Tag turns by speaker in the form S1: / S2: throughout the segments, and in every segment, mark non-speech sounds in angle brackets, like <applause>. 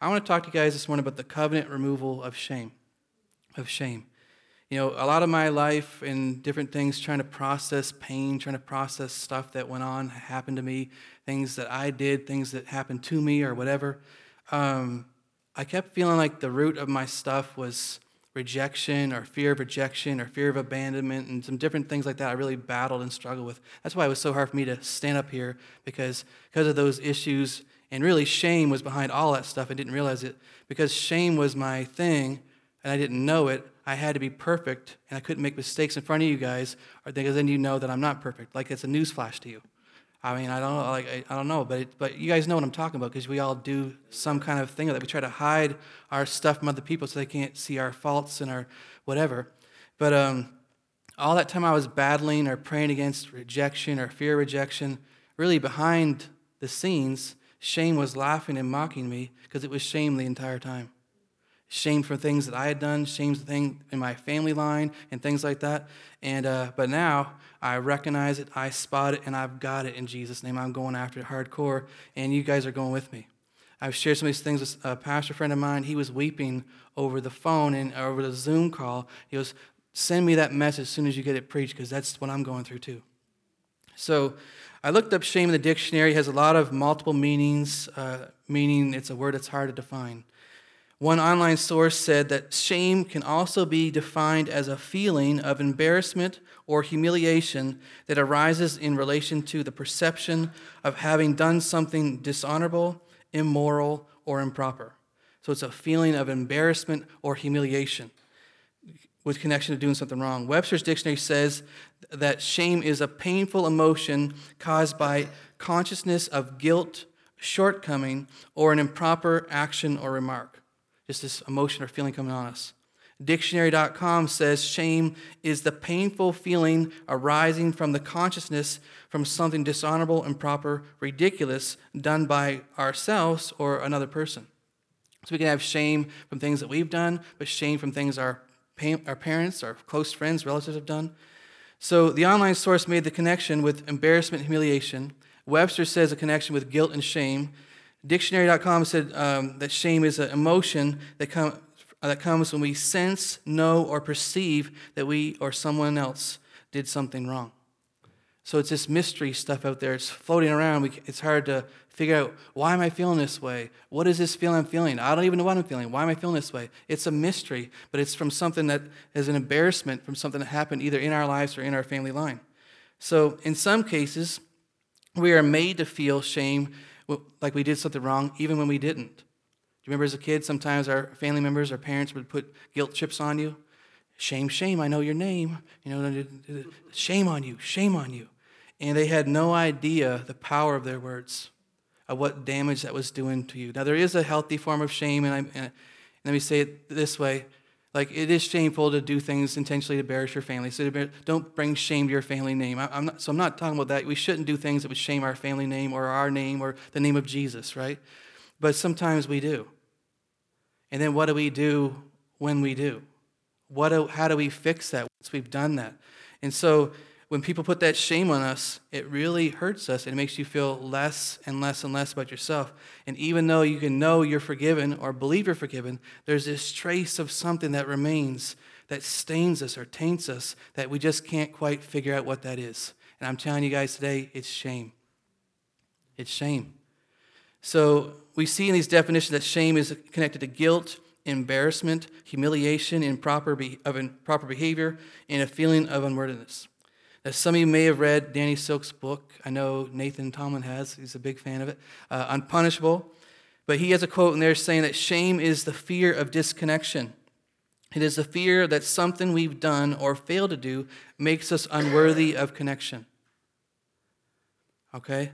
S1: I want to talk to you guys this morning about the covenant removal of shame. Of shame. You know, a lot of my life and different things, trying to process pain, trying to process stuff that went on, happened to me, things that I did, things that happened to me, or whatever. Um, I kept feeling like the root of my stuff was rejection or fear of rejection or fear of abandonment and some different things like that I really battled and struggled with. That's why it was so hard for me to stand up here because because of those issues and really shame was behind all that stuff. I didn't realize it because shame was my thing and I didn't know it. I had to be perfect and I couldn't make mistakes in front of you guys because then you know that I'm not perfect. Like it's a newsflash to you. I mean, I don't know, like I, I don't know, but it, but you guys know what I'm talking about because we all do some kind of thing that we try to hide our stuff from other people so they can't see our faults and our whatever. But um, all that time I was battling or praying against rejection or fear of rejection, really behind the scenes, shame was laughing and mocking me because it was shame the entire time shame for things that I had done, shame for things in my family line, and things like that. And uh, but now I recognize it, I spot it, and I've got it in Jesus' name. I'm going after it hardcore, and you guys are going with me. I've shared some of these things with a pastor friend of mine. He was weeping over the phone and over the Zoom call. He goes, "Send me that message as soon as you get it preached, because that's what I'm going through too." So. I looked up shame in the dictionary. It has a lot of multiple meanings, uh, meaning it's a word that's hard to define. One online source said that shame can also be defined as a feeling of embarrassment or humiliation that arises in relation to the perception of having done something dishonorable, immoral, or improper. So it's a feeling of embarrassment or humiliation with connection to doing something wrong. Webster's dictionary says that shame is a painful emotion caused by consciousness of guilt, shortcoming, or an improper action or remark just this emotion or feeling coming on us. Dictionary.com says shame is the painful feeling arising from the consciousness from something dishonorable, improper, ridiculous done by ourselves or another person. So we can have shame from things that we've done, but shame from things our, our parents, our close friends, relatives have done. So the online source made the connection with embarrassment, humiliation. Webster says a connection with guilt and shame. Dictionary.com said um, that shame is an emotion that, com- that comes when we sense, know, or perceive that we or someone else did something wrong. So it's this mystery stuff out there. It's floating around. We, it's hard to figure out why am I feeling this way? What is this feeling I'm feeling? I don't even know what I'm feeling. Why am I feeling this way? It's a mystery, but it's from something that is an embarrassment from something that happened either in our lives or in our family line. So in some cases, we are made to feel shame like we did something wrong, even when we didn't. Do you remember as a kid, sometimes our family members, our parents would put guilt chips on you? Shame, shame, I know your name. You know, shame on you, shame on you. And they had no idea the power of their words, of what damage that was doing to you. Now, there is a healthy form of shame, and, I, and let me say it this way like, it is shameful to do things intentionally to embarrass your family. So don't bring shame to your family name. I'm not, so I'm not talking about that. We shouldn't do things that would shame our family name or our name or the name of Jesus, right? But sometimes we do. And then what do we do when we do? What do, how do we fix that once we've done that? And so when people put that shame on us, it really hurts us and it makes you feel less and less and less about yourself. And even though you can know you're forgiven or believe you're forgiven, there's this trace of something that remains that stains us or taints us that we just can't quite figure out what that is. And I'm telling you guys today, it's shame. It's shame. So we see in these definitions that shame is connected to guilt, embarrassment, humiliation, improper be- of improper behavior, and a feeling of unworthiness. As some of you may have read Danny Silk's book. I know Nathan Tomlin has. He's a big fan of it. Uh, Unpunishable. But he has a quote in there saying that shame is the fear of disconnection. It is the fear that something we've done or failed to do makes us unworthy of connection. Okay?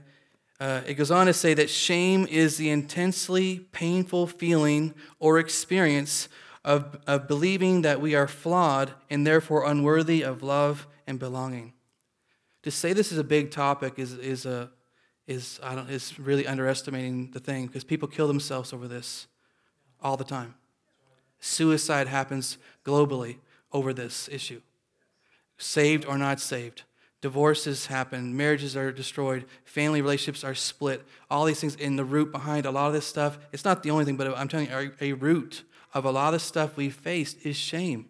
S1: Uh, it goes on to say that shame is the intensely painful feeling or experience of, of believing that we are flawed and therefore unworthy of love and belonging to say this is a big topic is, is, a, is, I don't, is really underestimating the thing because people kill themselves over this all the time. Suicide happens globally over this issue. Saved or not saved. Divorces happen, marriages are destroyed, family relationships are split. All these things in the root behind a lot of this stuff, it's not the only thing, but I'm telling you, a root of a lot of stuff we faced is shame.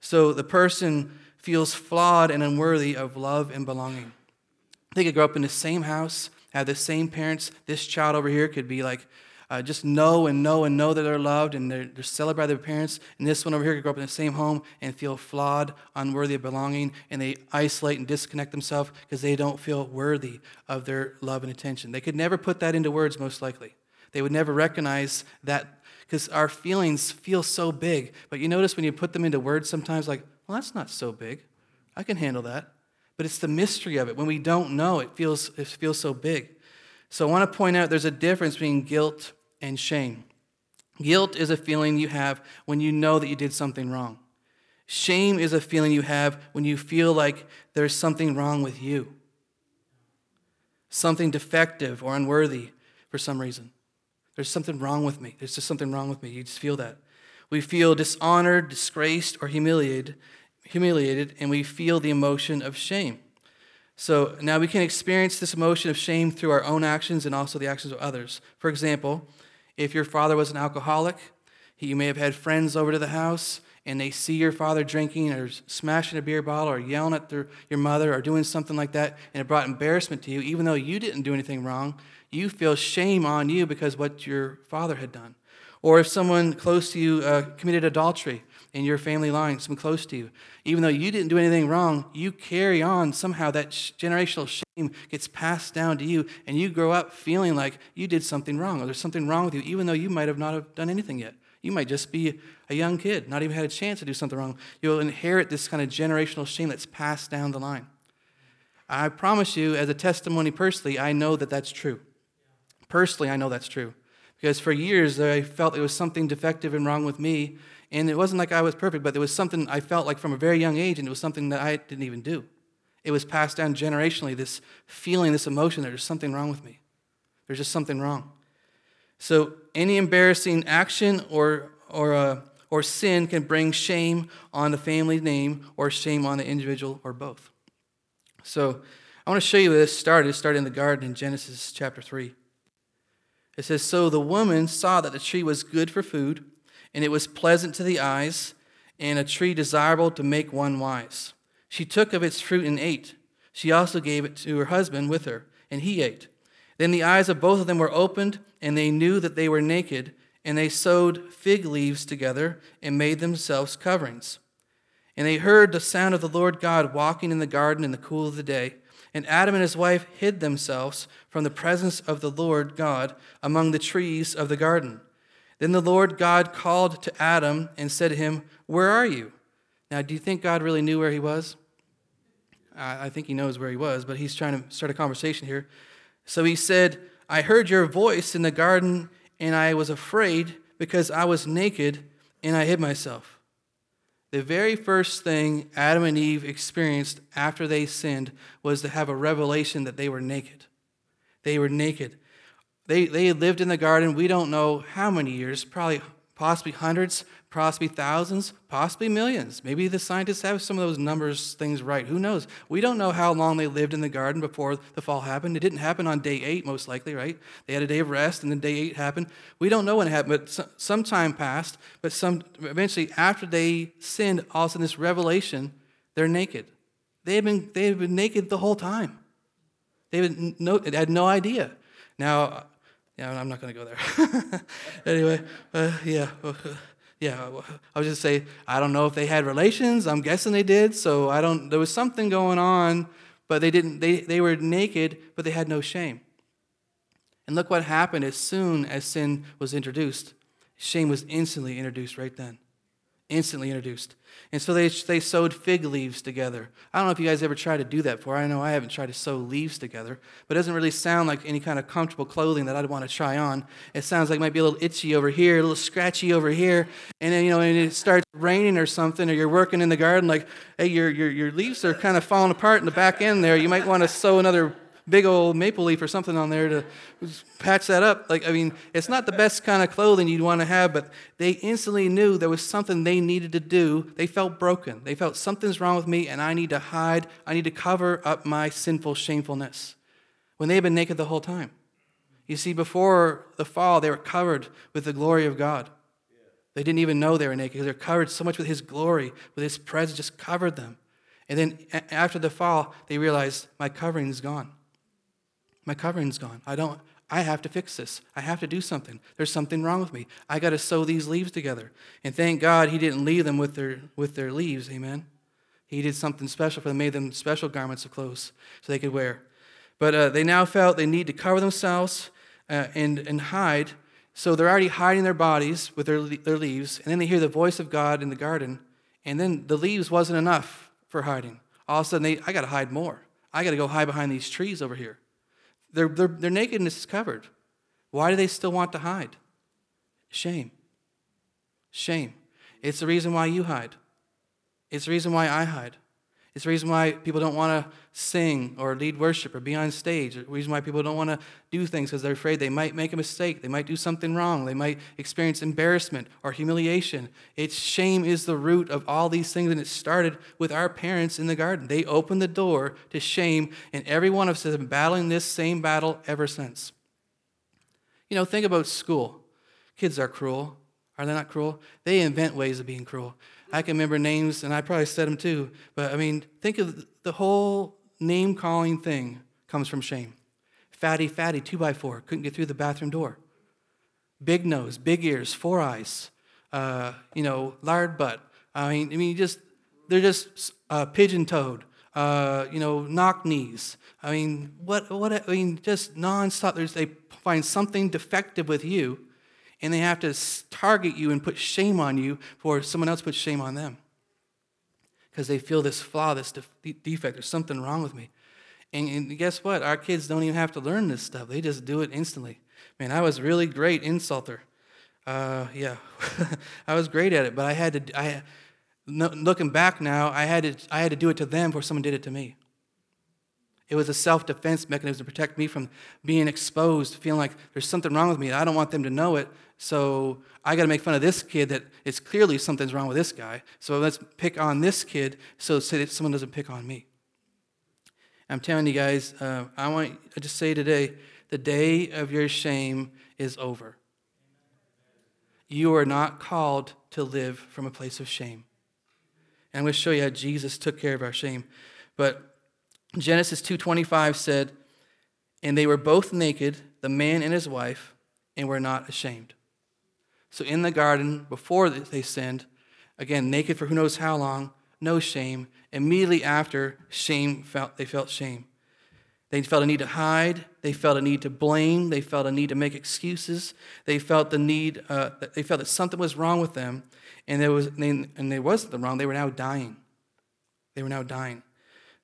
S1: So the person feels flawed and unworthy of love and belonging. They could grow up in the same house, have the same parents. This child over here could be like uh, just know and know and know that they're loved and they're, they're celebrated by their parents. And this one over here could grow up in the same home and feel flawed, unworthy of belonging, and they isolate and disconnect themselves because they don't feel worthy of their love and attention. They could never put that into words, most likely. They would never recognize that because our feelings feel so big. But you notice when you put them into words sometimes, like, well, that's not so big. I can handle that. But it's the mystery of it. When we don't know, it feels, it feels so big. So I want to point out there's a difference between guilt and shame. Guilt is a feeling you have when you know that you did something wrong. Shame is a feeling you have when you feel like there's something wrong with you, something defective or unworthy for some reason. There's something wrong with me. There's just something wrong with me. You just feel that. We feel dishonored, disgraced, or humiliated, humiliated, and we feel the emotion of shame. So now we can experience this emotion of shame through our own actions and also the actions of others. For example, if your father was an alcoholic, you may have had friends over to the house and they see your father drinking or smashing a beer bottle or yelling at their, your mother or doing something like that, and it brought embarrassment to you, even though you didn't do anything wrong, you feel shame on you because what your father had done. Or if someone close to you uh, committed adultery in your family line, someone close to you, even though you didn't do anything wrong, you carry on somehow that generational shame gets passed down to you, and you grow up feeling like you did something wrong, or there's something wrong with you, even though you might have not have done anything yet. You might just be a young kid, not even had a chance to do something wrong. You'll inherit this kind of generational shame that's passed down the line. I promise you, as a testimony personally, I know that that's true. Personally, I know that's true. Because for years, I felt there was something defective and wrong with me. And it wasn't like I was perfect, but there was something I felt like from a very young age, and it was something that I didn't even do. It was passed down generationally this feeling, this emotion that there's something wrong with me. There's just something wrong. So, any embarrassing action or, or, uh, or sin can bring shame on the family name or shame on the individual or both. So, I want to show you where this started. It started in the garden in Genesis chapter 3. It says, So the woman saw that the tree was good for food, and it was pleasant to the eyes, and a tree desirable to make one wise. She took of its fruit and ate. She also gave it to her husband with her, and he ate. Then the eyes of both of them were opened, and they knew that they were naked, and they sewed fig leaves together and made themselves coverings. And they heard the sound of the Lord God walking in the garden in the cool of the day. And Adam and his wife hid themselves from the presence of the Lord God among the trees of the garden. Then the Lord God called to Adam and said to him, Where are you? Now, do you think God really knew where he was? I think he knows where he was, but he's trying to start a conversation here. So he said, I heard your voice in the garden, and I was afraid because I was naked and I hid myself. The very first thing Adam and Eve experienced after they sinned was to have a revelation that they were naked. They were naked. They, they lived in the garden, we don't know how many years, probably possibly hundreds, possibly thousands, possibly millions. Maybe the scientists have some of those numbers things right. Who knows? We don't know how long they lived in the garden before the fall happened. It didn't happen on day eight, most likely, right? They had a day of rest, and then day eight happened. We don't know when it happened, but some time passed. But some eventually, after they sinned, all of a sudden this revelation, they're naked. They had been they had been naked the whole time. They had no, had no idea. Now, yeah, I'm not going to go there. <laughs> anyway, uh, yeah. Yeah, I was just say I don't know if they had relations. I'm guessing they did. So I don't. There was something going on, but they didn't. They they were naked, but they had no shame. And look what happened as soon as sin was introduced. Shame was instantly introduced right then instantly introduced. And so they, they sewed fig leaves together. I don't know if you guys ever tried to do that before. I know I haven't tried to sew leaves together, but it doesn't really sound like any kind of comfortable clothing that I'd want to try on. It sounds like it might be a little itchy over here, a little scratchy over here, and then, you know, and it starts raining or something, or you're working in the garden, like, hey, your, your, your leaves are kind of falling apart in the back end there. You might want to sew another big old maple leaf or something on there to patch that up. Like, I mean, it's not the best kind of clothing you'd want to have, but they instantly knew there was something they needed to do. They felt broken. They felt something's wrong with me, and I need to hide. I need to cover up my sinful shamefulness. When they had been naked the whole time. You see, before the fall, they were covered with the glory of God. They didn't even know they were naked because they're covered so much with His glory, with His presence, just covered them. And then after the fall, they realized my covering is gone. My covering's gone. I don't. I have to fix this. I have to do something. There's something wrong with me. I got to sew these leaves together. And thank God He didn't leave them with their with their leaves. Amen. He did something special for them, made them special garments of clothes so they could wear. But uh, they now felt they need to cover themselves uh, and, and hide. So they're already hiding their bodies with their, their leaves. And then they hear the voice of God in the garden. And then the leaves wasn't enough for hiding. All of a sudden, they, I got to hide more. I got to go hide behind these trees over here. Their, their, their nakedness is covered. Why do they still want to hide? Shame. Shame. It's the reason why you hide. It's the reason why I hide. It's the reason why people don't want to sing or lead worship or be on stage. It's the reason why people don't want to do things because they're afraid they might make a mistake. They might do something wrong. They might experience embarrassment or humiliation. It's shame is the root of all these things, and it started with our parents in the garden. They opened the door to shame, and every one of us has been battling this same battle ever since. You know, think about school. Kids are cruel. Are they not cruel? They invent ways of being cruel. I can remember names, and I probably said them too. But I mean, think of the whole name calling thing comes from shame. Fatty, fatty, two by four, couldn't get through the bathroom door. Big nose, big ears, four eyes, uh, you know, lard butt. I mean, I mean, just they're just uh, pigeon toed. Uh, you know, knock knees. I mean, what, what, I mean, just nonstop. There's, they find something defective with you and they have to target you and put shame on you for someone else puts shame on them because they feel this flaw, this defect, there's something wrong with me. And, and, guess what? Our kids don't even have to learn this stuff. They just do it instantly. Man, I was really great insulter. Uh, yeah, <laughs> I was great at it, but I had to. I, looking back now, I had to. I had to do it to them before someone did it to me. It was a self defense mechanism to protect me from being exposed, feeling like there's something wrong with me. I don't want them to know it. So I got to make fun of this kid that it's clearly something's wrong with this guy. So let's pick on this kid so that someone doesn't pick on me. I'm telling you guys, uh, I want to just say today the day of your shame is over. You are not called to live from a place of shame. And I'm going to show you how Jesus took care of our shame. But Genesis 2:25 said, "And they were both naked, the man and his wife, and were not ashamed." So in the garden, before they sinned, again, naked for who knows how long, no shame. Immediately after, shame felt they felt shame. They felt a need to hide. They felt a need to blame. They felt a need to make excuses. They felt the need. Uh, they felt that something was wrong with them, and there was and there wasn't wrong. They were now dying. They were now dying.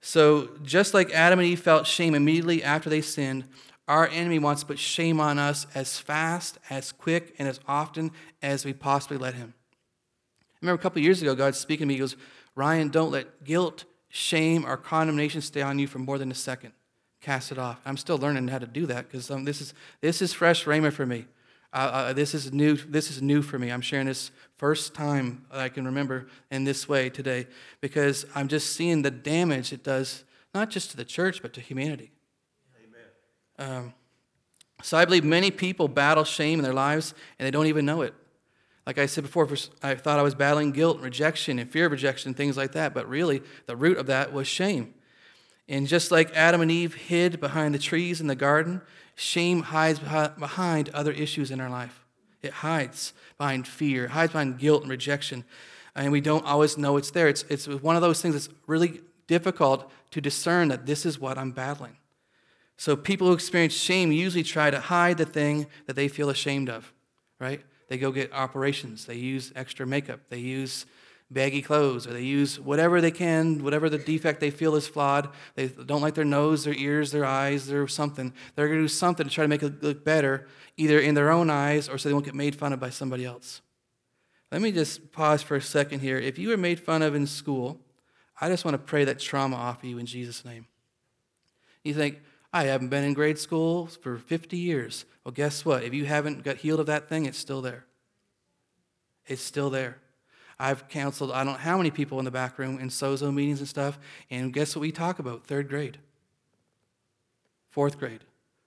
S1: So just like Adam and Eve felt shame immediately after they sinned, our enemy wants to put shame on us as fast, as quick, and as often as we possibly let him. I remember a couple years ago, God speaking to me, He goes, Ryan, don't let guilt, shame, or condemnation stay on you for more than a second. Cast it off. I'm still learning how to do that because um, this, is, this is fresh rhema for me. Uh, uh, this, is new, this is new for me. I'm sharing this first time I can remember in this way today because I'm just seeing the damage it does, not just to the church, but to humanity. Um, so I believe many people battle shame in their lives and they don't even know it. Like I said before, I thought I was battling guilt, and rejection, and fear of rejection, things like that, but really the root of that was shame. And just like Adam and Eve hid behind the trees in the garden, shame hides behind other issues in our life. It hides behind fear, hides behind guilt and rejection, and we don't always know it's there. It's, it's one of those things that's really difficult to discern that this is what I'm battling. So people who experience shame usually try to hide the thing that they feel ashamed of, right? They go get operations, they use extra makeup, they use baggy clothes, or they use whatever they can, whatever the defect they feel is flawed. They don't like their nose, their ears, their eyes, or something. They're going to do something to try to make it look better, either in their own eyes or so they won't get made fun of by somebody else. Let me just pause for a second here. If you were made fun of in school, I just want to pray that trauma off of you in Jesus' name. You think, I haven't been in grade school for 50 years. Well, guess what? If you haven't got healed of that thing, it's still there. It's still there. I've counseled I don't know how many people in the back room in sozo meetings and stuff, and guess what we talk about? Third grade, fourth grade.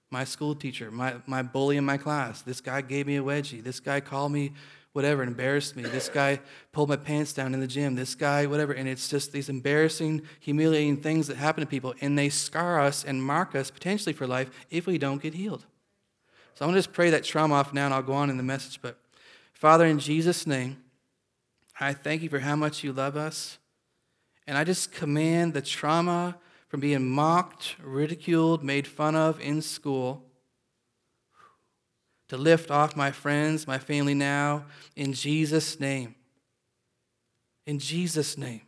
S1: My school teacher, my, my bully in my class. This guy gave me a wedgie. This guy called me whatever, embarrassed me. This guy pulled my pants down in the gym. This guy, whatever. And it's just these embarrassing, humiliating things that happen to people, and they scar us and mark us potentially for life if we don't get healed. So I'm going to just pray that trauma off now, and I'll go on in the message. But Father, in Jesus' name, I thank you for how much you love us. And I just command the trauma from being mocked, ridiculed, made fun of in school to lift off my friends, my family now, in Jesus' name. In Jesus' name.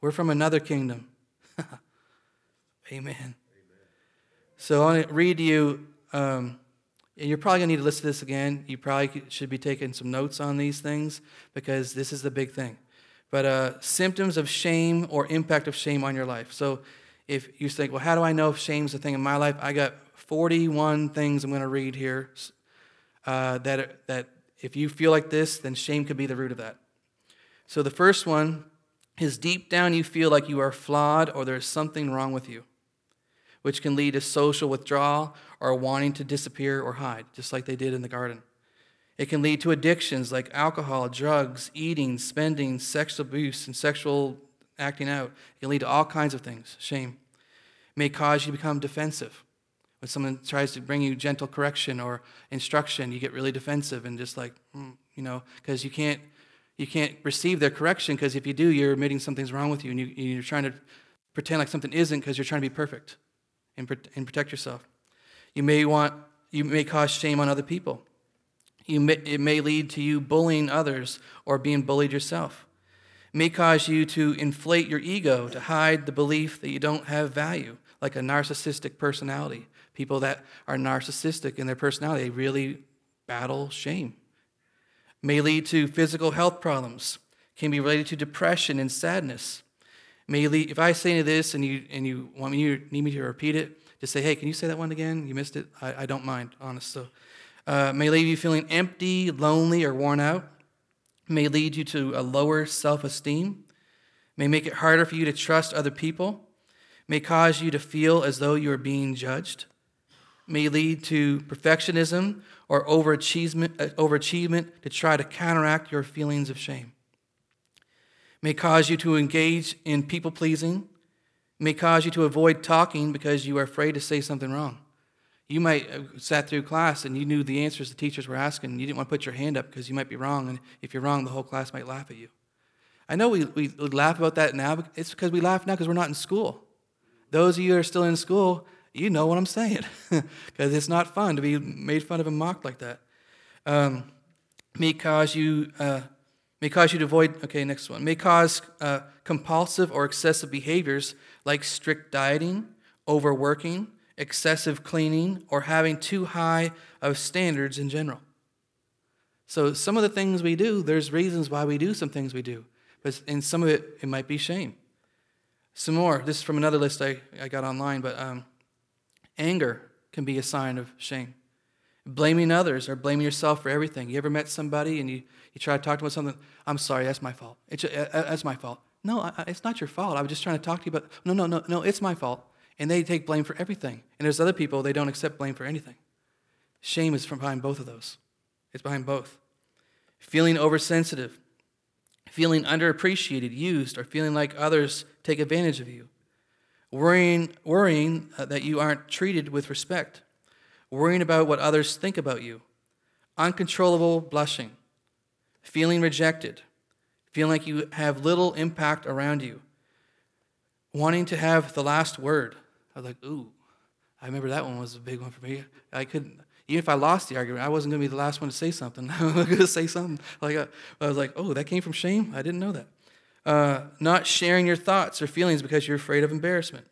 S1: We're from another kingdom. Amen. <laughs> Amen. So I want to read to you, um, and you're probably going to need to listen to this again. You probably should be taking some notes on these things because this is the big thing. But uh, symptoms of shame or impact of shame on your life. So if you think, well, how do I know if shame's a thing in my life? I got 41 things I'm going to read here uh, that, that if you feel like this, then shame could be the root of that. So the first one is deep down you feel like you are flawed or there's something wrong with you, which can lead to social withdrawal or wanting to disappear or hide, just like they did in the garden. It can lead to addictions like alcohol, drugs, eating, spending, sexual abuse, and sexual acting out. It can lead to all kinds of things. Shame. It may cause you to become defensive when someone tries to bring you gentle correction or instruction, you get really defensive and just like, mm, you know, because you can't you can't receive their correction because if you do, you're admitting something's wrong with you and you, are trying to pretend like something isn't because you're trying to be perfect and, and protect yourself. You may want you may cause shame on other people. You may, it may lead to you bullying others or being bullied yourself. May cause you to inflate your ego to hide the belief that you don't have value, like a narcissistic personality People that are narcissistic in their personality, really battle shame. May lead to physical health problems, can be related to depression and sadness. May lead, if I say any of this and you, and you want me, you need me to repeat it, just say, hey, can you say that one again? You missed it? I, I don't mind, honest. So, uh, may leave you feeling empty, lonely, or worn out. May lead you to a lower self esteem. May make it harder for you to trust other people. May cause you to feel as though you are being judged may lead to perfectionism or overachievement, uh, overachievement to try to counteract your feelings of shame. May cause you to engage in people pleasing. May cause you to avoid talking because you are afraid to say something wrong. You might have sat through class and you knew the answers the teachers were asking, and you didn't want to put your hand up because you might be wrong, and if you're wrong, the whole class might laugh at you. I know we, we laugh about that now. It's because we laugh now because we're not in school. Those of you that are still in school, you know what I'm saying, <laughs> because it's not fun to be made fun of and mocked like that. Um, may cause you uh, may cause you to avoid. Okay, next one may cause uh, compulsive or excessive behaviors like strict dieting, overworking, excessive cleaning, or having too high of standards in general. So some of the things we do, there's reasons why we do some things we do, but in some of it, it might be shame. Some more. This is from another list I, I got online, but um, Anger can be a sign of shame. Blaming others or blaming yourself for everything. You ever met somebody and you, you try to talk to them about something? I'm sorry, that's my fault. It's, uh, uh, that's my fault. No, I, it's not your fault. I was just trying to talk to you about, no, no, no, no, it's my fault. And they take blame for everything. And there's other people, they don't accept blame for anything. Shame is from behind both of those. It's behind both. Feeling oversensitive, feeling underappreciated, used, or feeling like others take advantage of you worrying, worrying uh, that you aren't treated with respect, worrying about what others think about you, uncontrollable blushing, feeling rejected, feeling like you have little impact around you, wanting to have the last word. I was like, ooh, I remember that one was a big one for me. I couldn't, even if I lost the argument, I wasn't going to be the last one to say something. <laughs> I was going to say something. Like uh, I was like, oh, that came from shame? I didn't know that uh, not sharing your thoughts or feelings because you're afraid of embarrassment,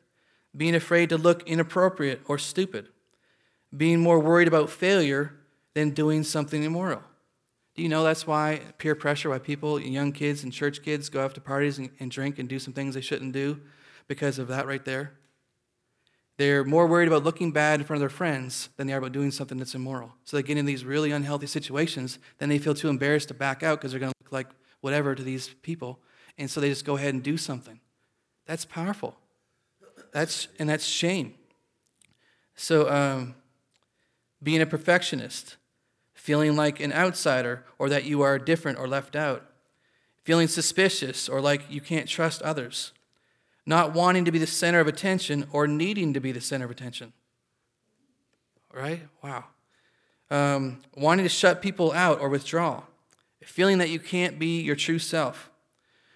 S1: being afraid to look inappropriate or stupid, being more worried about failure than doing something immoral. Do you know that's why peer pressure, why people, young kids and church kids go off to parties and, and drink and do some things they shouldn't do? Because of that right there. They're more worried about looking bad in front of their friends than they are about doing something that's immoral. So they get in these really unhealthy situations, then they feel too embarrassed to back out because they're going to look like whatever to these people. And so they just go ahead and do something. That's powerful. That's, and that's shame. So, um, being a perfectionist, feeling like an outsider or that you are different or left out, feeling suspicious or like you can't trust others not wanting to be the center of attention or needing to be the center of attention. Right? Wow. Um, wanting to shut people out or withdraw, feeling that you can't be your true self,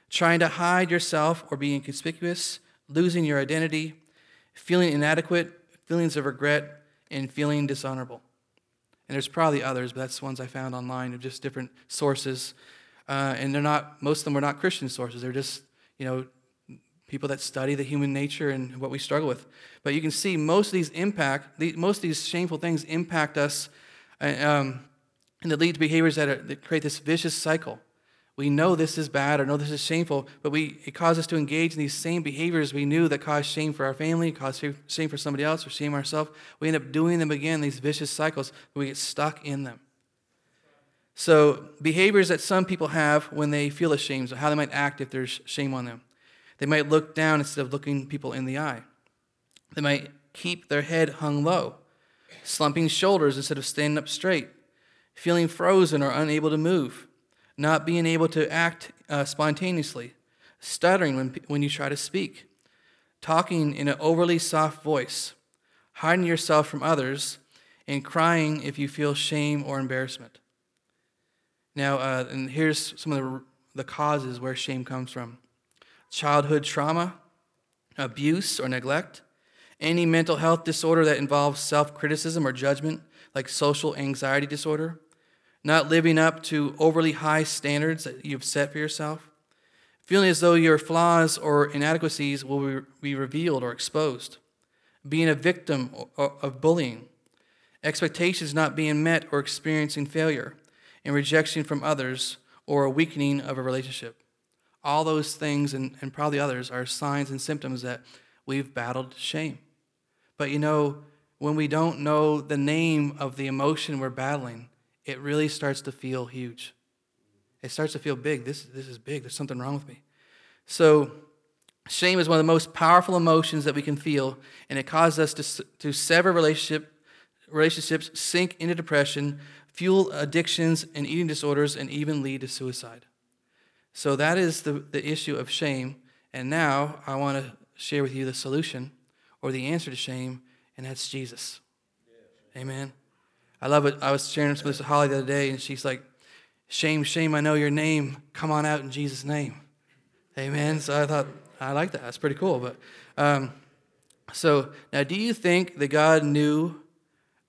S1: trying to hide yourself or be inconspicuous, losing your identity, feeling inadequate, feelings of regret, and feeling dishonorable. And there's probably others, but that's the ones I found online of just different sources. Uh, and they're not, most of them were not Christian sources. They're just, you know, people that study the human nature and what we struggle with. But you can see most of these impact, most of these shameful things impact us uh, um, and that lead to behaviors that, are, that create this vicious cycle. We know this is bad or know this is shameful, but we, it causes us to engage in these same behaviors we knew that cause shame for our family, cause shame for somebody else, or shame ourselves. We end up doing them again, these vicious cycles, we get stuck in them. So, behaviors that some people have when they feel ashamed, so how they might act if there's shame on them. They might look down instead of looking people in the eye. They might keep their head hung low, slumping shoulders instead of standing up straight, feeling frozen or unable to move, not being able to act uh, spontaneously, stuttering when, when you try to speak, talking in an overly soft voice, hiding yourself from others, and crying if you feel shame or embarrassment. Now, uh, and here's some of the, the causes where shame comes from childhood trauma, abuse or neglect, any mental health disorder that involves self criticism or judgment, like social anxiety disorder, not living up to overly high standards that you've set for yourself, feeling as though your flaws or inadequacies will be revealed or exposed, being a victim of bullying, expectations not being met or experiencing failure, and rejection from others or a weakening of a relationship. All those things, and, and probably others, are signs and symptoms that we've battled shame. But you know, when we don't know the name of the emotion we're battling, it really starts to feel huge. It starts to feel big. This, this is big. There's something wrong with me. So, shame is one of the most powerful emotions that we can feel, and it causes us to, to sever relationship, relationships, sink into depression, fuel addictions and eating disorders, and even lead to suicide. So that is the, the issue of shame. And now I want to share with you the solution or the answer to shame, and that's Jesus. Amen. I love it. I was sharing this with Holly the other day, and she's like, Shame, shame, I know your name. Come on out in Jesus' name. Amen. So I thought, I like that. That's pretty cool. But um, so now, do you think that God knew?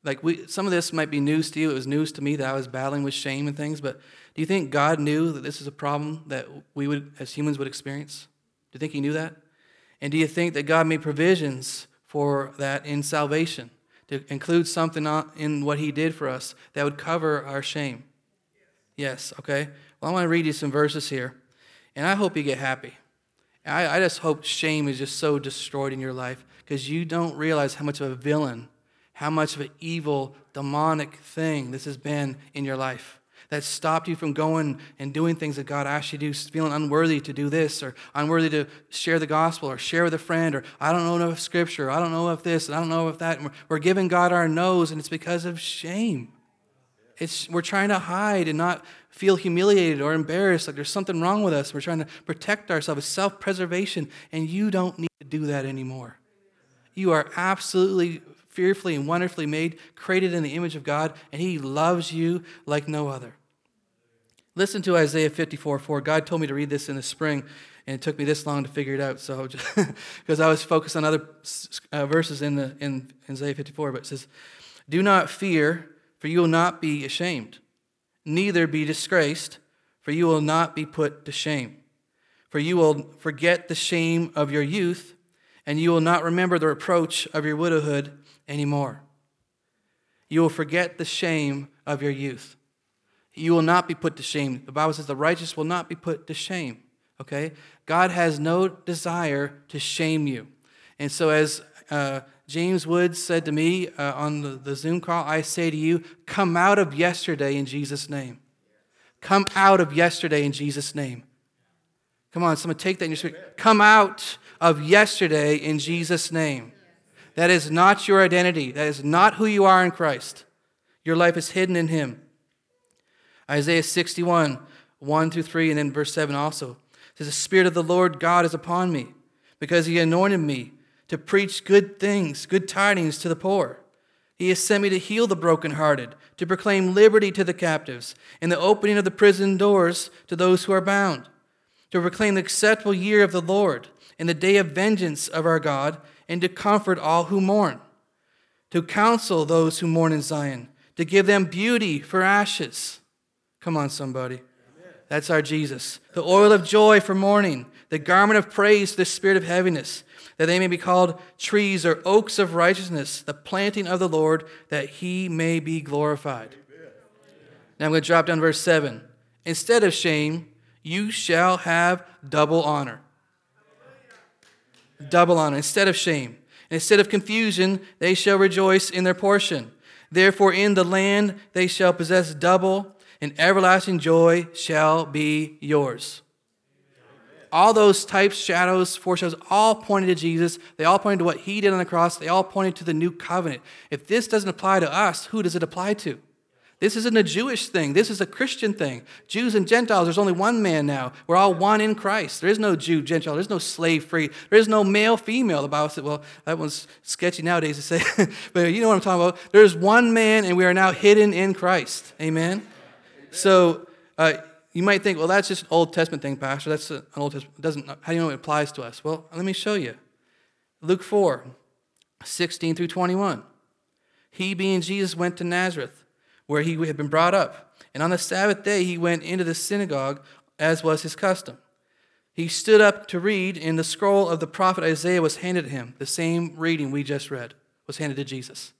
S1: Like, we, some of this might be news to you. It was news to me that I was battling with shame and things, but do you think God knew that this is a problem that we would, as humans, would experience? Do you think He knew that? And do you think that God made provisions for that in salvation to include something in what He did for us that would cover our shame? Yes, okay. Well, I want to read you some verses here, and I hope you get happy. I, I just hope shame is just so destroyed in your life because you don't realize how much of a villain, how much of an evil, demonic thing this has been in your life that stopped you from going and doing things that God asked you to do, feeling unworthy to do this or unworthy to share the gospel or share with a friend or I don't know enough scripture, I don't know of this, and I don't know of that. And we're, we're giving God our noes, and it's because of shame. It's, we're trying to hide and not feel humiliated or embarrassed, like there's something wrong with us. We're trying to protect ourselves. It's self preservation, and you don't need to do that anymore. You are absolutely fearfully and wonderfully made, created in the image of God, and He loves you like no other. Listen to Isaiah 54 4. God told me to read this in the spring, and it took me this long to figure it out. So, because <laughs> I was focused on other uh, verses in, the, in Isaiah 54, but it says, Do not fear, for you will not be ashamed, neither be disgraced, for you will not be put to shame. For you will forget the shame of your youth, and you will not remember the reproach of your widowhood anymore. You will forget the shame of your youth. You will not be put to shame. The Bible says the righteous will not be put to shame. Okay? God has no desire to shame you. And so, as uh, James Woods said to me uh, on the, the Zoom call, I say to you, come out of yesterday in Jesus' name. Come out of yesterday in Jesus' name. Come on, someone take that in your spirit. Come out of yesterday in Jesus' name. That is not your identity. That is not who you are in Christ. Your life is hidden in Him. Isaiah 61, 1 through 3, and then verse 7 also says, The Spirit of the Lord God is upon me, because He anointed me to preach good things, good tidings to the poor. He has sent me to heal the brokenhearted, to proclaim liberty to the captives, and the opening of the prison doors to those who are bound, to proclaim the acceptable year of the Lord, and the day of vengeance of our God, and to comfort all who mourn, to counsel those who mourn in Zion, to give them beauty for ashes. Come on, somebody. That's our Jesus. The oil of joy for mourning, the garment of praise to the spirit of heaviness, that they may be called trees or oaks of righteousness, the planting of the Lord, that he may be glorified. Now I'm going to drop down to verse 7. Instead of shame, you shall have double honor. Double honor. Instead of shame. Instead of confusion, they shall rejoice in their portion. Therefore, in the land they shall possess double, and everlasting joy shall be yours. All those types, shadows, foreshadows, all pointed to Jesus. They all pointed to what he did on the cross. They all pointed to the new covenant. If this doesn't apply to us, who does it apply to? This isn't a Jewish thing. This is a Christian thing. Jews and Gentiles, there's only one man now. We're all one in Christ. There is no Jew, Gentile. There's no slave free. There is no male, female. The Bible said, well, that one's sketchy nowadays to say, <laughs> but you know what I'm talking about. There's one man, and we are now hidden in Christ. Amen? So, uh, you might think, well, that's just an Old Testament thing, Pastor. That's an Old Testament. It doesn't, how do you know it applies to us? Well, let me show you. Luke 4, 16 through 21. He, being Jesus, went to Nazareth, where he had been brought up. And on the Sabbath day, he went into the synagogue, as was his custom. He stood up to read, and the scroll of the prophet Isaiah was handed to him. The same reading we just read was handed to Jesus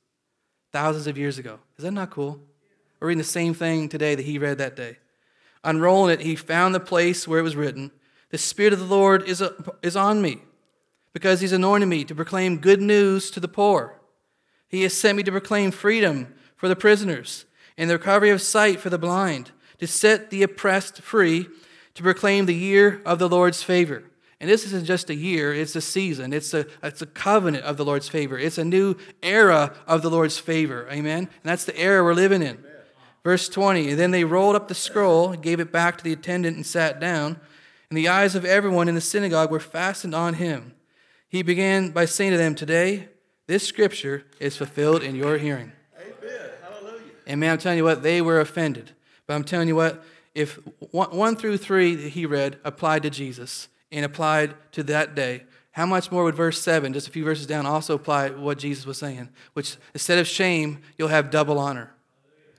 S1: thousands of years ago. Is that not cool? We're reading the same thing today that he read that day. Unrolling it, he found the place where it was written The Spirit of the Lord is, is on me, because he's anointed me to proclaim good news to the poor. He has sent me to proclaim freedom for the prisoners and the recovery of sight for the blind, to set the oppressed free, to proclaim the year of the Lord's favor. And this isn't just a year, it's a season. It's a, it's a covenant of the Lord's favor. It's a new era of the Lord's favor. Amen? And that's the era we're living in. Verse 20 And then they rolled up the scroll, gave it back to the attendant, and sat down. And the eyes of everyone in the synagogue were fastened on him. He began by saying to them, Today, this scripture is fulfilled in your hearing. And man, I'm telling you what, they were offended. But I'm telling you what, if one through three that he read applied to Jesus and applied to that day, how much more would verse 7, just a few verses down, also apply what Jesus was saying? Which instead of shame, you'll have double honor.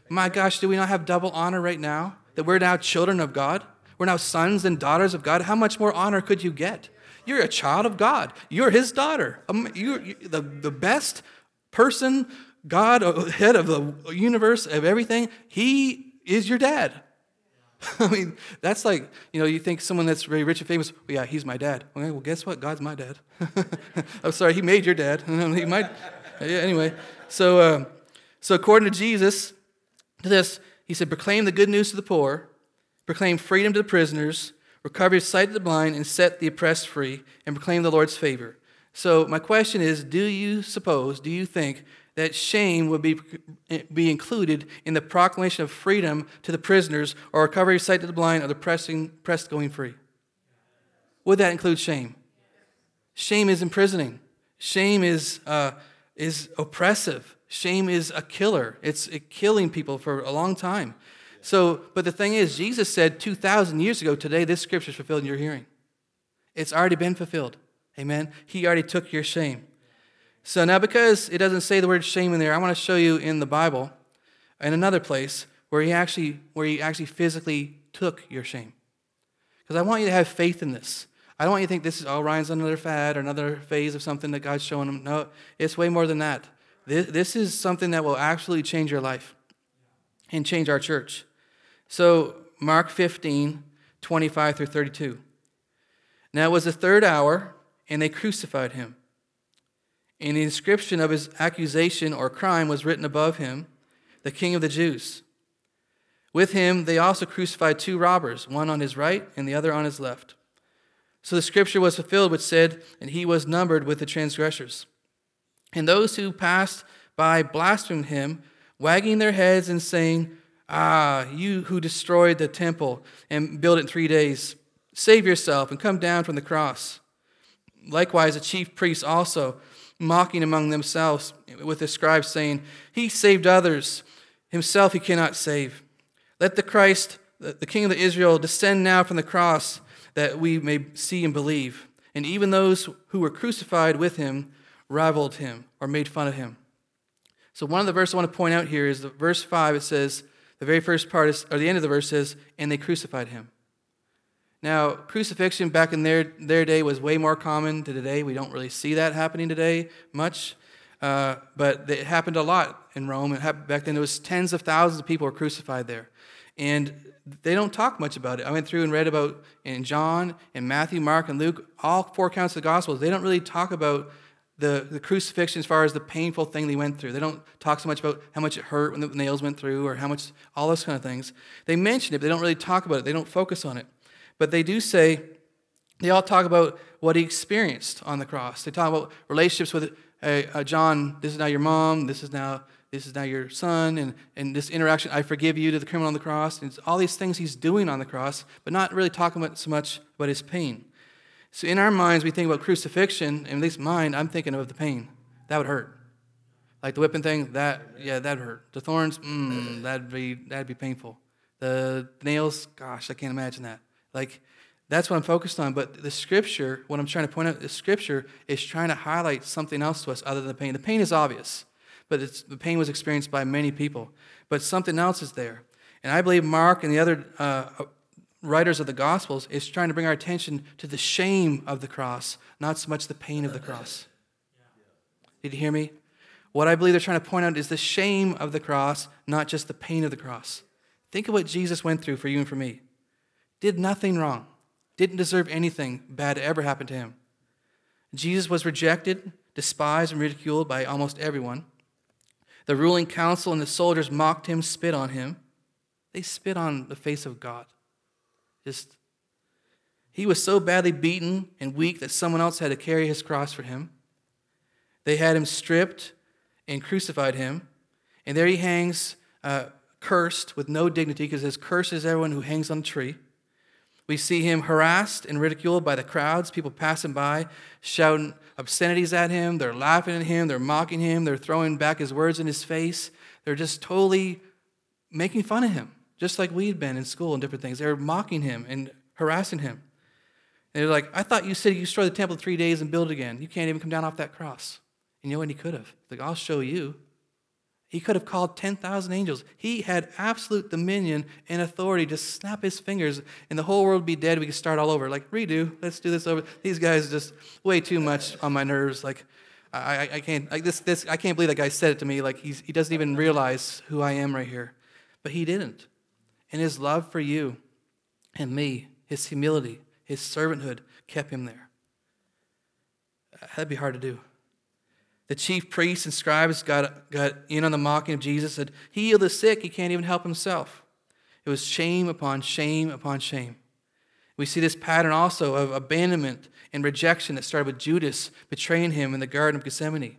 S1: My gosh, do we not have double honor right now? That we're now children of God? We're now sons and daughters of God? How much more honor could you get? You're a child of God. You're his daughter. Um, you're, the, the best person, God, uh, head of the universe, of everything, he is your dad. <laughs> I mean, that's like, you know, you think someone that's very rich and famous, well, yeah, he's my dad. Okay, well, guess what? God's my dad. <laughs> I'm sorry, he made your dad. <laughs> he might, yeah, anyway. So, uh, so according to Jesus, to this, he said, proclaim the good news to the poor, proclaim freedom to the prisoners, recover sight to the blind, and set the oppressed free, and proclaim the Lord's favor. So, my question is do you suppose, do you think that shame would be, be included in the proclamation of freedom to the prisoners, or recovery of sight to the blind, or the pressing, pressed going free? Would that include shame? Shame is imprisoning. Shame is, uh, is oppressive. Shame is a killer, it's killing people for a long time. So, but the thing is, Jesus said 2,000 years ago, today this scripture is fulfilled in your hearing. It's already been fulfilled. Amen. He already took your shame. So now, because it doesn't say the word shame in there, I want to show you in the Bible, in another place, where he actually, where he actually physically took your shame. Because I want you to have faith in this. I don't want you to think this is, oh, Ryan's another fad or another phase of something that God's showing him. No, it's way more than that. This, this is something that will actually change your life and change our church. So, Mark 15, 25 through 32. Now it was the third hour, and they crucified him. And the inscription of his accusation or crime was written above him, the King of the Jews. With him they also crucified two robbers, one on his right and the other on his left. So the scripture was fulfilled, which said, And he was numbered with the transgressors. And those who passed by blasphemed him, wagging their heads and saying, Ah, you who destroyed the temple and built it in three days, save yourself and come down from the cross. Likewise, the chief priests also, mocking among themselves with the scribes, saying, He saved others, himself he cannot save. Let the Christ, the King of Israel, descend now from the cross that we may see and believe. And even those who were crucified with him rivaled him or made fun of him. So, one of the verses I want to point out here is the verse 5. It says, the very first part is, or the end of the verse says, and they crucified him. Now, crucifixion back in their, their day was way more common to today. We don't really see that happening today much, uh, but it happened a lot in Rome. It happened back then. There was tens of thousands of people were crucified there, and they don't talk much about it. I went through and read about in John and Matthew, Mark, and Luke, all four accounts of the Gospels. They don't really talk about the, the crucifixion as far as the painful thing they went through. They don't talk so much about how much it hurt when the nails went through or how much, all those kind of things. They mention it, but they don't really talk about it. They don't focus on it. But they do say, they all talk about what he experienced on the cross. They talk about relationships with uh, John, this is now your mom, this is now this is now your son, and, and this interaction, I forgive you to the criminal on the cross, and all these things he's doing on the cross, but not really talking about so much about his pain. So in our minds, we think about crucifixion, and at least mine, I'm thinking of the pain. That would hurt. Like the whipping thing, that, yeah, that'd hurt. The thorns, mm, that'd be, that'd be painful. The nails, gosh, I can't imagine that. Like, that's what I'm focused on. But the scripture, what I'm trying to point out, the scripture is trying to highlight something else to us other than the pain. The pain is obvious, but the pain was experienced by many people. But something else is there. And I believe Mark and the other uh, writers of the Gospels is trying to bring our attention to the shame of the cross, not so much the pain of the cross. Did you hear me? What I believe they're trying to point out is the shame of the cross, not just the pain of the cross. Think of what Jesus went through for you and for me. Did nothing wrong, didn't deserve anything bad to ever happen to him. Jesus was rejected, despised, and ridiculed by almost everyone. The ruling council and the soldiers mocked him, spit on him. They spit on the face of God. Just he was so badly beaten and weak that someone else had to carry his cross for him. They had him stripped and crucified him, and there he hangs, uh, cursed with no dignity, because his curse is everyone who hangs on a tree. We see him harassed and ridiculed by the crowds, people passing by, shouting obscenities at him. They're laughing at him. They're mocking him. They're throwing back his words in his face. They're just totally making fun of him just like we had been in school and different things. They were mocking him and harassing him. And they're like, I thought you said you destroy the temple in three days and build it again. You can't even come down off that cross. And you know what? He could have. Like, I'll show you. He could have called 10,000 angels. He had absolute dominion and authority to snap his fingers and the whole world would be dead. We could start all over. Like, redo. Let's do this over. These guys just way too much on my nerves. Like, I, I, can't, like this, this, I can't believe that guy said it to me. Like, he doesn't even realize who I am right here. But he didn't and his love for you and me, his humility, his servanthood kept him there. That'd be hard to do. The chief priests and scribes got, got in on the mocking of Jesus, said, He healed the sick, he can't even help himself. It was shame upon shame upon shame. We see this pattern also of abandonment and rejection that started with Judas betraying him in the Garden of Gethsemane.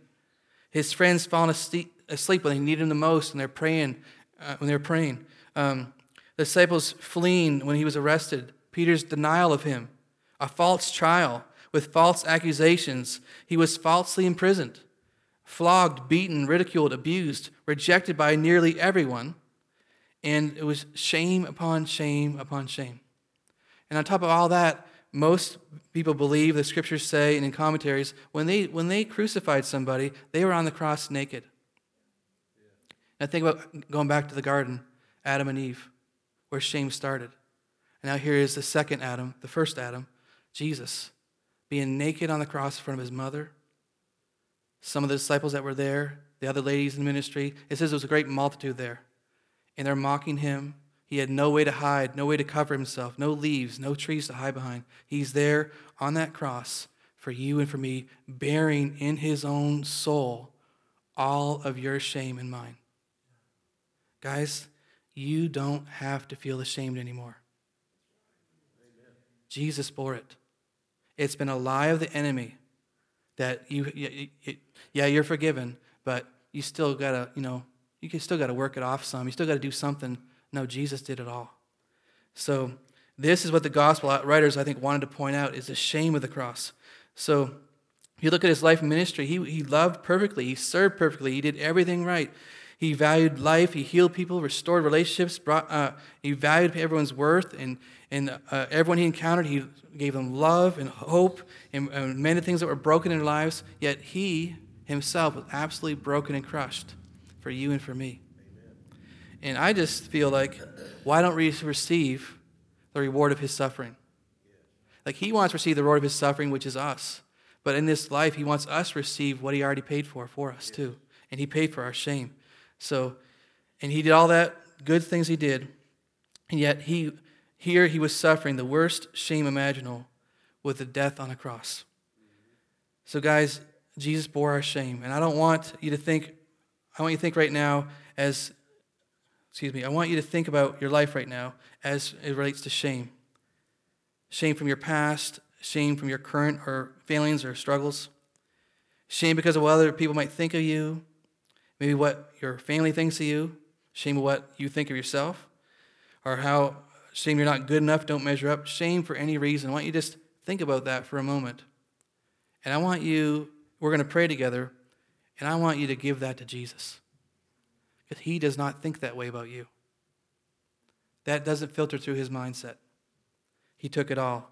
S1: His friends falling asleep when they needed him the most, and they're praying uh, when they're praying. Um, the disciples fleeing when he was arrested, Peter's denial of him, a false trial with false accusations. He was falsely imprisoned, flogged, beaten, ridiculed, abused, rejected by nearly everyone. And it was shame upon shame upon shame. And on top of all that, most people believe, the scriptures say, and in commentaries, when they, when they crucified somebody, they were on the cross naked. Now think about going back to the garden, Adam and Eve where shame started. And now here is the second Adam, the first Adam, Jesus, being naked on the cross in front of his mother. Some of the disciples that were there, the other ladies in the ministry, it says there was a great multitude there. And they're mocking him. He had no way to hide, no way to cover himself, no leaves, no trees to hide behind. He's there on that cross for you and for me, bearing in his own soul all of your shame and mine. Guys, you don't have to feel ashamed anymore. Jesus bore it. It's been a lie of the enemy that you, yeah, you're forgiven, but you still gotta, you know, you still gotta work it off some. You still gotta do something. No, Jesus did it all. So this is what the gospel writers, I think, wanted to point out is the shame of the cross. So if you look at his life and ministry, he, he loved perfectly, he served perfectly, he did everything right. He valued life, he healed people, restored relationships, brought, uh, he valued everyone's worth, and, and uh, everyone he encountered, he gave them love and hope and, and many things that were broken in their lives. Yet he himself was absolutely broken and crushed for you and for me. Amen. And I just feel like, why don't we receive the reward of his suffering. Like he wants to receive the reward of his suffering, which is us. But in this life, he wants us to receive what he already paid for for us too. And he paid for our shame. So, and he did all that good things he did. And yet he here he was suffering the worst shame imaginable with the death on a cross. So guys, Jesus bore our shame. And I don't want you to think, I want you to think right now as excuse me, I want you to think about your life right now as it relates to shame. Shame from your past, shame from your current or failings or struggles. Shame because of what other people might think of you, maybe what your family thinks of you, shame of what you think of yourself, or how shame you're not good enough, don't measure up, shame for any reason. I want you to just think about that for a moment. And I want you, we're going to pray together, and I want you to give that to Jesus. Because he does not think that way about you. That doesn't filter through his mindset. He took it all.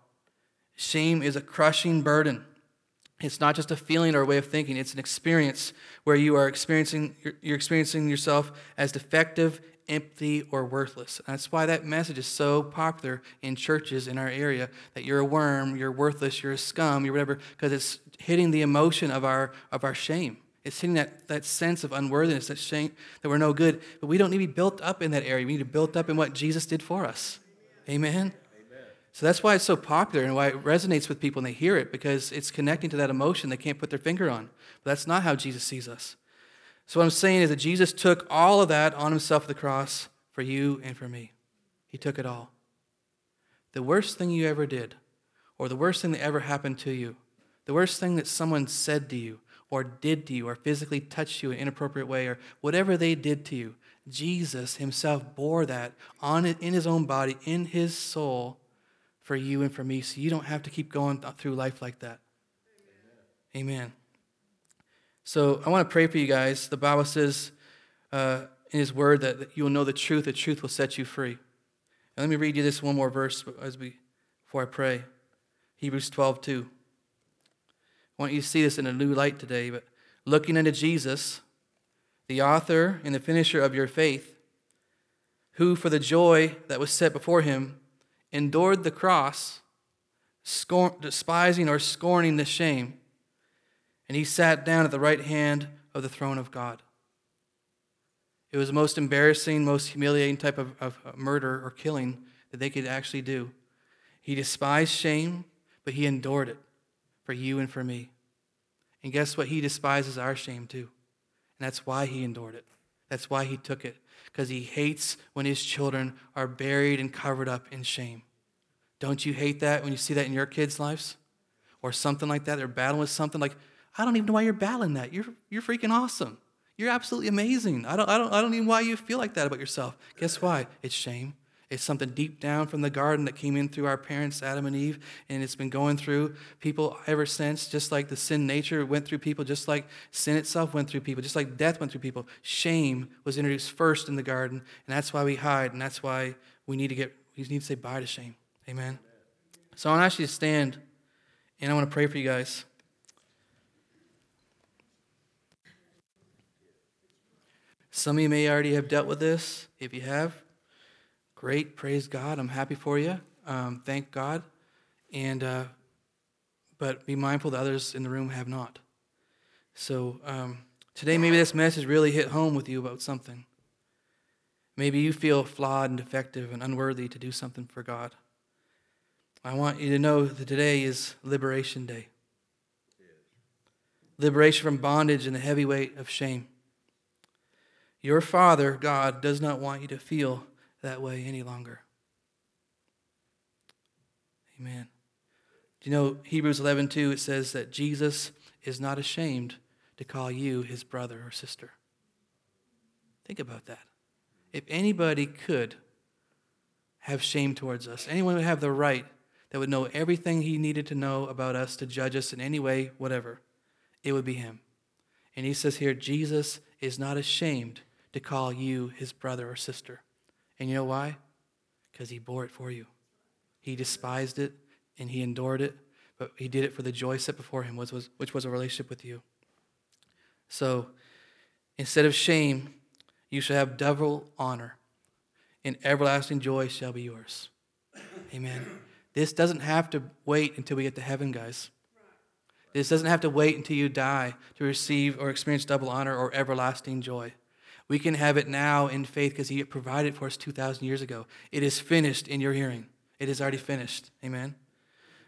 S1: Shame is a crushing burden. It's not just a feeling or a way of thinking, it's an experience where you are experiencing you're experiencing yourself as defective, empty, or worthless. And that's why that message is so popular in churches in our area that you're a worm, you're worthless, you're a scum, you're whatever, because it's hitting the emotion of our of our shame. It's hitting that, that sense of unworthiness, that shame that we're no good. But we don't need to be built up in that area. We need to be built up in what Jesus did for us. Amen? So that's why it's so popular and why it resonates with people when they hear it, because it's connecting to that emotion they can't put their finger on. But that's not how Jesus sees us. So what I'm saying is that Jesus took all of that on himself at the cross for you and for me. He took it all. The worst thing you ever did, or the worst thing that ever happened to you, the worst thing that someone said to you, or did to you or physically touched you in an inappropriate way or whatever they did to you, Jesus himself bore that on in his own body, in his soul for you and for me. So you don't have to keep going through life like that. Amen. Amen. So I want to pray for you guys. The Bible says uh, in his word that you will know the truth, the truth will set you free. And let me read you this one more verse as we, before I pray. Hebrews 12, 2. I want you to see this in a new light today, but looking unto Jesus, the author and the finisher of your faith, who for the joy that was set before him endured the cross, scorn, despising or scorning the shame, and he sat down at the right hand of the throne of God. It was the most embarrassing, most humiliating type of, of murder or killing that they could actually do. He despised shame, but he endured it for you and for me. And guess what? He despises our shame too. And that's why he endured it. That's why he took it. Because he hates when his children are buried and covered up in shame. Don't you hate that when you see that in your kids' lives? Or something like that? They're battling with something like, I don't even know why you're battling that. You're, you're freaking awesome. You're absolutely amazing. I don't, I, don't, I don't even know why you feel like that about yourself. Guess why? It's shame. It's something deep down from the garden that came in through our parents, Adam and Eve, and it's been going through people ever since, just like the sin nature went through people, just like sin itself went through people, just like death went through people. Shame was introduced first in the garden, and that's why we hide, and that's why we need to get, we need to say bye to shame. Amen. So I want to ask you to stand, and I want to pray for you guys. Some of you may already have dealt with this. If you have, Great, praise God. I'm happy for you. Um, thank God. And uh, but be mindful that others in the room have not. So um, today, maybe this message really hit home with you about something. Maybe you feel flawed and defective and unworthy to do something for God. I want you to know that today is Liberation Day. liberation from bondage and the heavy weight of shame. Your Father, God, does not want you to feel that way any longer. Amen. Do you know Hebrews 11:2 it says that Jesus is not ashamed to call you his brother or sister. Think about that. If anybody could have shame towards us, anyone would have the right that would know everything he needed to know about us to judge us in any way, whatever, it would be him. And he says here, Jesus is not ashamed to call you his brother or sister. And you know why? Because he bore it for you. He despised it and he endured it, but he did it for the joy set before him, which was, a relationship with you. So instead of shame, you shall have double honor, and everlasting joy shall be yours. Amen. This doesn't have to wait until we get to heaven, guys. This doesn't have to wait until you die to receive or experience double honor or everlasting joy. We can have it now in faith because He provided for us 2,000 years ago. It is finished in your hearing. It is already finished. Amen.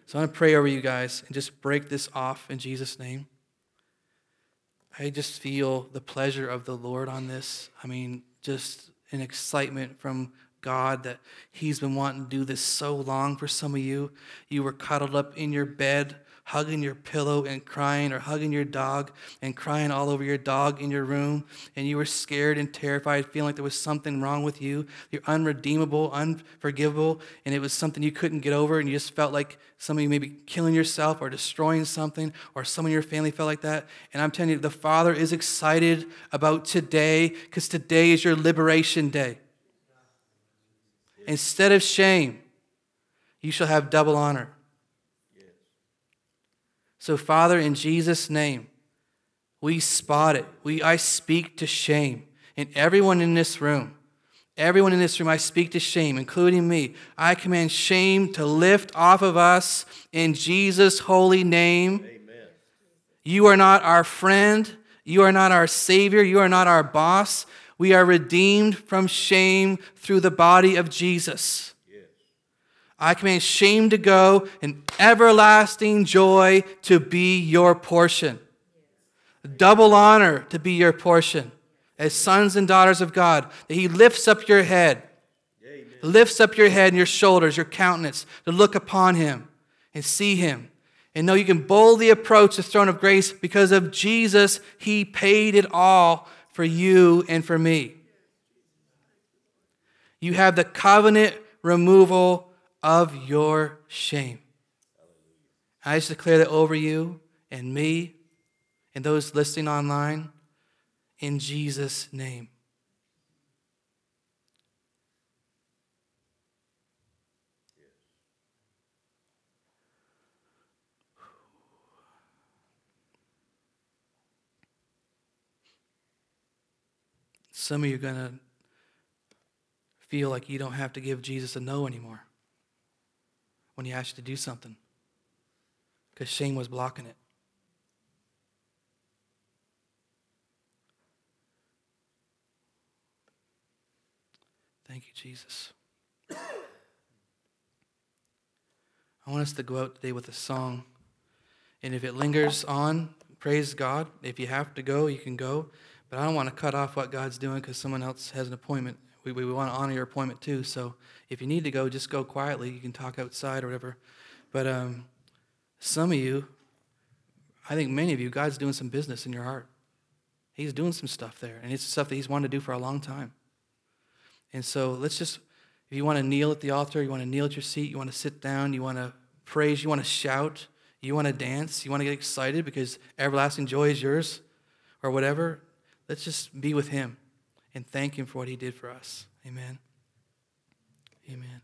S1: So I want to pray over you guys and just break this off in Jesus' name. I just feel the pleasure of the Lord on this. I mean, just an excitement from God that He's been wanting to do this so long for some of you. You were cuddled up in your bed hugging your pillow and crying, or hugging your dog and crying all over your dog in your room, and you were scared and terrified, feeling like there was something wrong with you. You're unredeemable, unforgivable, and it was something you couldn't get over, and you just felt like some of you maybe killing yourself or destroying something, or some of your family felt like that. And I'm telling you, the Father is excited about today because today is your liberation day. Instead of shame, you shall have double honor. So, Father, in Jesus' name, we spot it. We, I speak to shame. And everyone in this room, everyone in this room, I speak to shame, including me. I command shame to lift off of us in Jesus' holy name. Amen. You are not our friend. You are not our Savior. You are not our boss. We are redeemed from shame through the body of Jesus. I command shame to go and everlasting joy to be your portion. Double honor to be your portion as sons and daughters of God. That He lifts up your head, Amen. lifts up your head and your shoulders, your countenance, to look upon Him and see Him. And know you can boldly approach the throne of grace because of Jesus. He paid it all for you and for me. You have the covenant removal of your shame. I just declare that over you and me and those listening online in Jesus' name. Some of you are going to feel like you don't have to give Jesus a no anymore when he asked you to do something because shame was blocking it. Thank you, Jesus. I want us to go out today with a song. And if it lingers on, praise God. If you have to go, you can go. But I don't want to cut off what God's doing because someone else has an appointment we, we want to honor your appointment too. So if you need to go, just go quietly. You can talk outside or whatever. But um, some of you, I think many of you, God's doing some business in your heart. He's doing some stuff there, and it's stuff that He's wanted to do for a long time. And so let's just, if you want to kneel at the altar, you want to kneel at your seat, you want to sit down, you want to praise, you want to shout, you want to dance, you want to get excited because everlasting joy is yours, or whatever, let's just be with Him and thank Him for what He did for us. Amen. Amen.